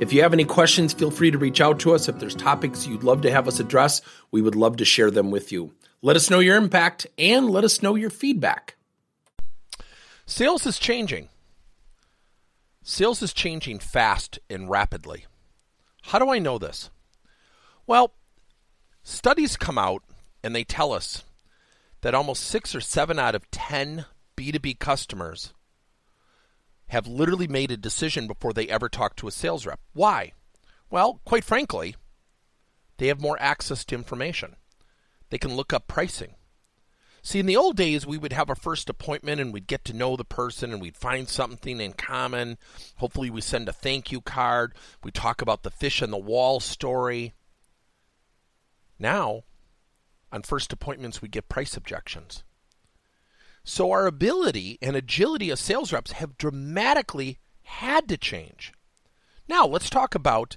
If you have any questions, feel free to reach out to us. If there's topics you'd love to have us address, we would love to share them with you. Let us know your impact and let us know your feedback. Sales is changing. Sales is changing fast and rapidly. How do I know this? Well, studies come out and they tell us that almost six or seven out of 10 B2B customers have literally made a decision before they ever talk to a sales rep. Why? Well, quite frankly, they have more access to information. They can look up pricing. See, in the old days, we would have a first appointment and we'd get to know the person and we'd find something in common. Hopefully, we send a thank you card. We talk about the fish on the wall story. Now, on first appointments, we get price objections. So our ability and agility as sales reps have dramatically had to change. Now, let's talk about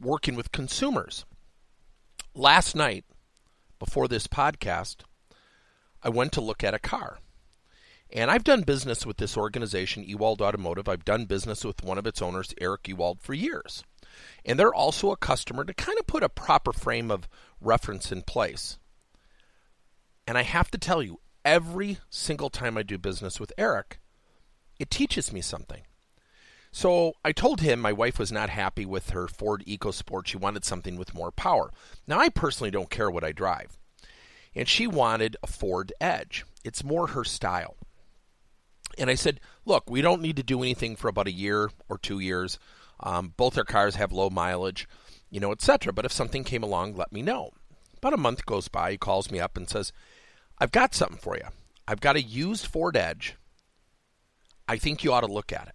working with consumers. Last night, before this podcast, I went to look at a car. And I've done business with this organization, Ewald Automotive. I've done business with one of its owners, Eric Ewald, for years. And they're also a customer to kind of put a proper frame of reference in place. And I have to tell you, every single time I do business with Eric, it teaches me something. So I told him my wife was not happy with her Ford EcoSport. She wanted something with more power. Now, I personally don't care what I drive. And she wanted a Ford Edge. It's more her style. And I said, look, we don't need to do anything for about a year or two years. Um, both our cars have low mileage, you know, etc. But if something came along, let me know. About a month goes by. He calls me up and says, I've got something for you. I've got a used Ford Edge. I think you ought to look at it.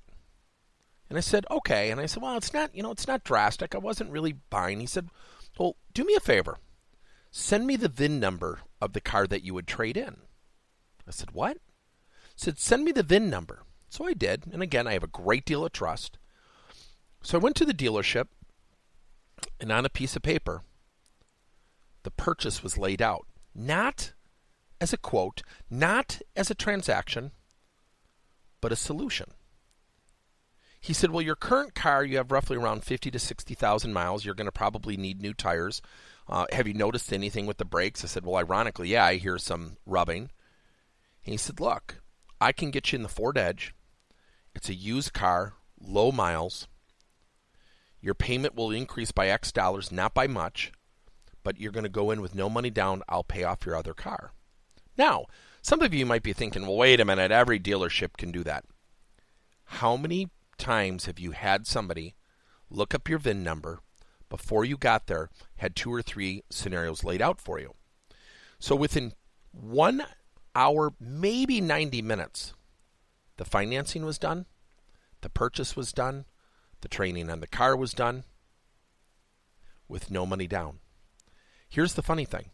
And I said, okay. And I said, well, it's not, you know, it's not drastic. I wasn't really buying. He said, well, do me a favor. Send me the VIN number of the car that you would trade in. I said, what? He said, send me the VIN number. So I did. And again, I have a great deal of trust. So I went to the dealership, and on a piece of paper, the purchase was laid out. Not as a quote, not as a transaction, but a solution. He said, Well, your current car, you have roughly around 50 to 60,000 miles. You're going to probably need new tires. Uh, have you noticed anything with the brakes? I said, Well, ironically, yeah, I hear some rubbing. And he said, Look, I can get you in the Ford Edge. It's a used car, low miles. Your payment will increase by X dollars, not by much, but you're going to go in with no money down. I'll pay off your other car. Now, some of you might be thinking, well, wait a minute, every dealership can do that. How many times have you had somebody look up your VIN number before you got there, had two or three scenarios laid out for you? So within one hour, maybe 90 minutes, the financing was done, the purchase was done, the training on the car was done with no money down. Here's the funny thing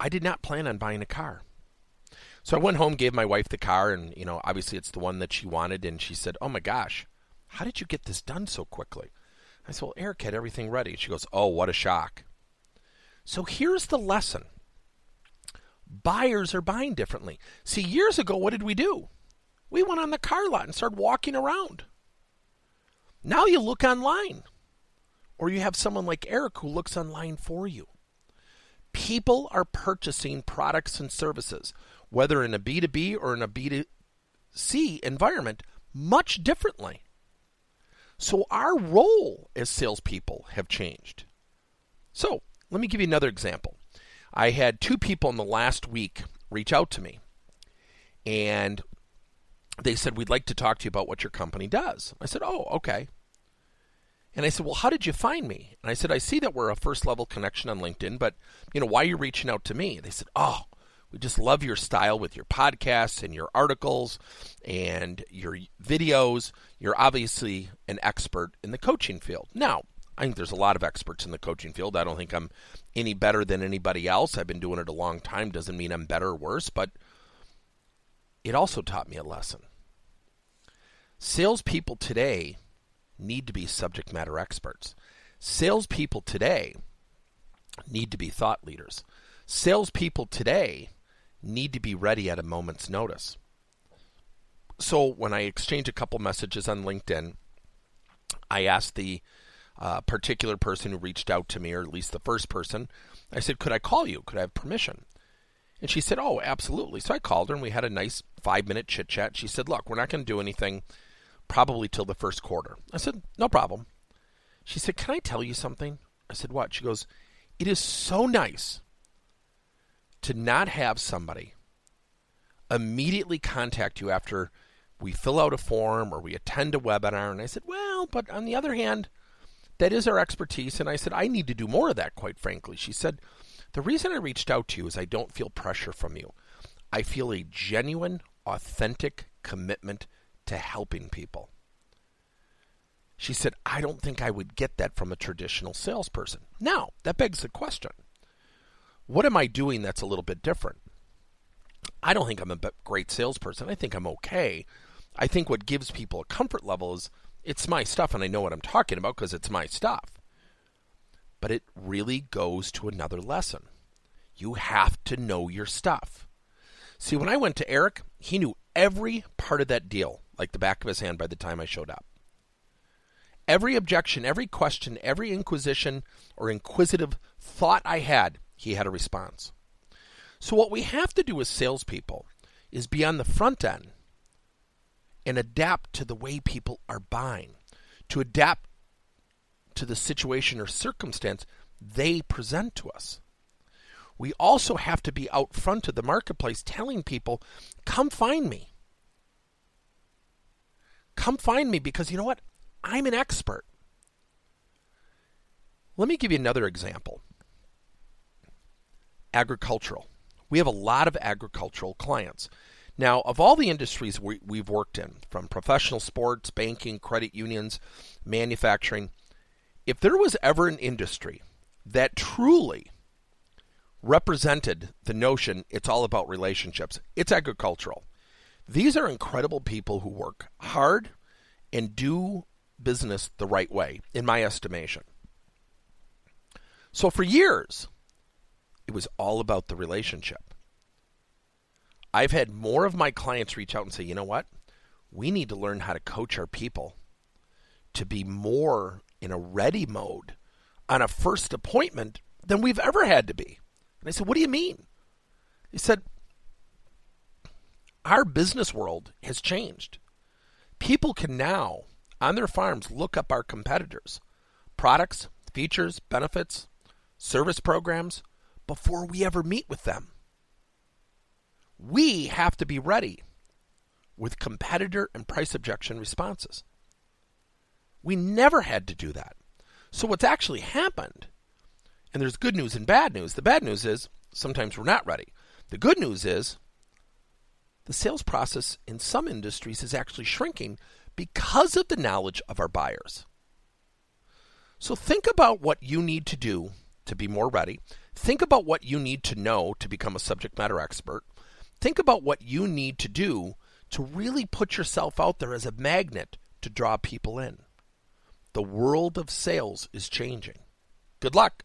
I did not plan on buying a car. So I went home, gave my wife the car, and you know, obviously it's the one that she wanted, and she said, "Oh my gosh, how did you get this done so quickly?" I said, "Well, Eric had everything ready." She goes, "Oh, what a shock!" So here's the lesson: buyers are buying differently. See, years ago, what did we do? We went on the car lot and started walking around. Now you look online, or you have someone like Eric who looks online for you people are purchasing products and services, whether in a B2B or in a B2C environment, much differently. So our role as salespeople have changed. So let me give you another example. I had two people in the last week reach out to me, and they said, We'd like to talk to you about what your company does. I said, Oh, okay. And I said, Well, how did you find me? And I said, I see that we're a first level connection on LinkedIn, but you know, why are you reaching out to me? They said, Oh, we just love your style with your podcasts and your articles and your videos. You're obviously an expert in the coaching field. Now, I think there's a lot of experts in the coaching field. I don't think I'm any better than anybody else. I've been doing it a long time. Doesn't mean I'm better or worse, but it also taught me a lesson. Salespeople today need to be subject matter experts. Salespeople today need to be thought leaders. Salespeople today need to be ready at a moment's notice. So when I exchange a couple messages on LinkedIn, I asked the uh, particular person who reached out to me, or at least the first person, I said, Could I call you? Could I have permission? And she said, Oh, absolutely. So I called her and we had a nice five minute chit chat. She said, Look, we're not going to do anything probably till the first quarter. I said, No problem. She said, Can I tell you something? I said, What? She goes, It is so nice to not have somebody immediately contact you after we fill out a form or we attend a webinar. And I said, Well, but on the other hand, that is our expertise. And I said, I need to do more of that, quite frankly. She said, The reason I reached out to you is I don't feel pressure from you. I feel a genuine, authentic commitment to helping people. She said, I don't think I would get that from a traditional salesperson. Now, that begs the question what am I doing that's a little bit different? I don't think I'm a great salesperson. I think I'm okay. I think what gives people a comfort level is it's my stuff and I know what I'm talking about because it's my stuff. But it really goes to another lesson. You have to know your stuff. See, when I went to Eric, he knew every part of that deal like the back of his hand by the time I showed up. Every objection, every question, every inquisition or inquisitive thought I had, he had a response. So, what we have to do as salespeople is be on the front end and adapt to the way people are buying, to adapt to the situation or circumstance they present to us. We also have to be out front of the marketplace telling people, come find me. Come find me because you know what? I'm an expert. Let me give you another example agricultural. We have a lot of agricultural clients. Now, of all the industries we, have worked in, from professional sports, banking, credit unions, manufacturing, if there was ever an industry that truly represented the notion it's all about relationships, it's agricultural. These are incredible people who work hard and do business the right way, in my estimation. So for years, it was all about the relationship. I've had more of my clients reach out and say, you know what? We need to learn how to coach our people to be more in a ready mode on a first appointment than we've ever had to be. And I said, what do you mean? He said, our business world has changed. People can now, on their farms, look up our competitors' products, features, benefits, service programs before we ever meet with them. We have to be ready with competitor and price objection responses. We never had to do that. So, what's actually happened, and there's good news and bad news. The bad news is sometimes we're not ready. The good news is the sales process in some industries is actually shrinking because of the knowledge of our buyers. So think about what you need to do to be more ready. Think about what you need to know to become a subject matter expert. Think about what you need to do to really put yourself out there as a magnet to draw people in. The world of sales is changing. Good luck.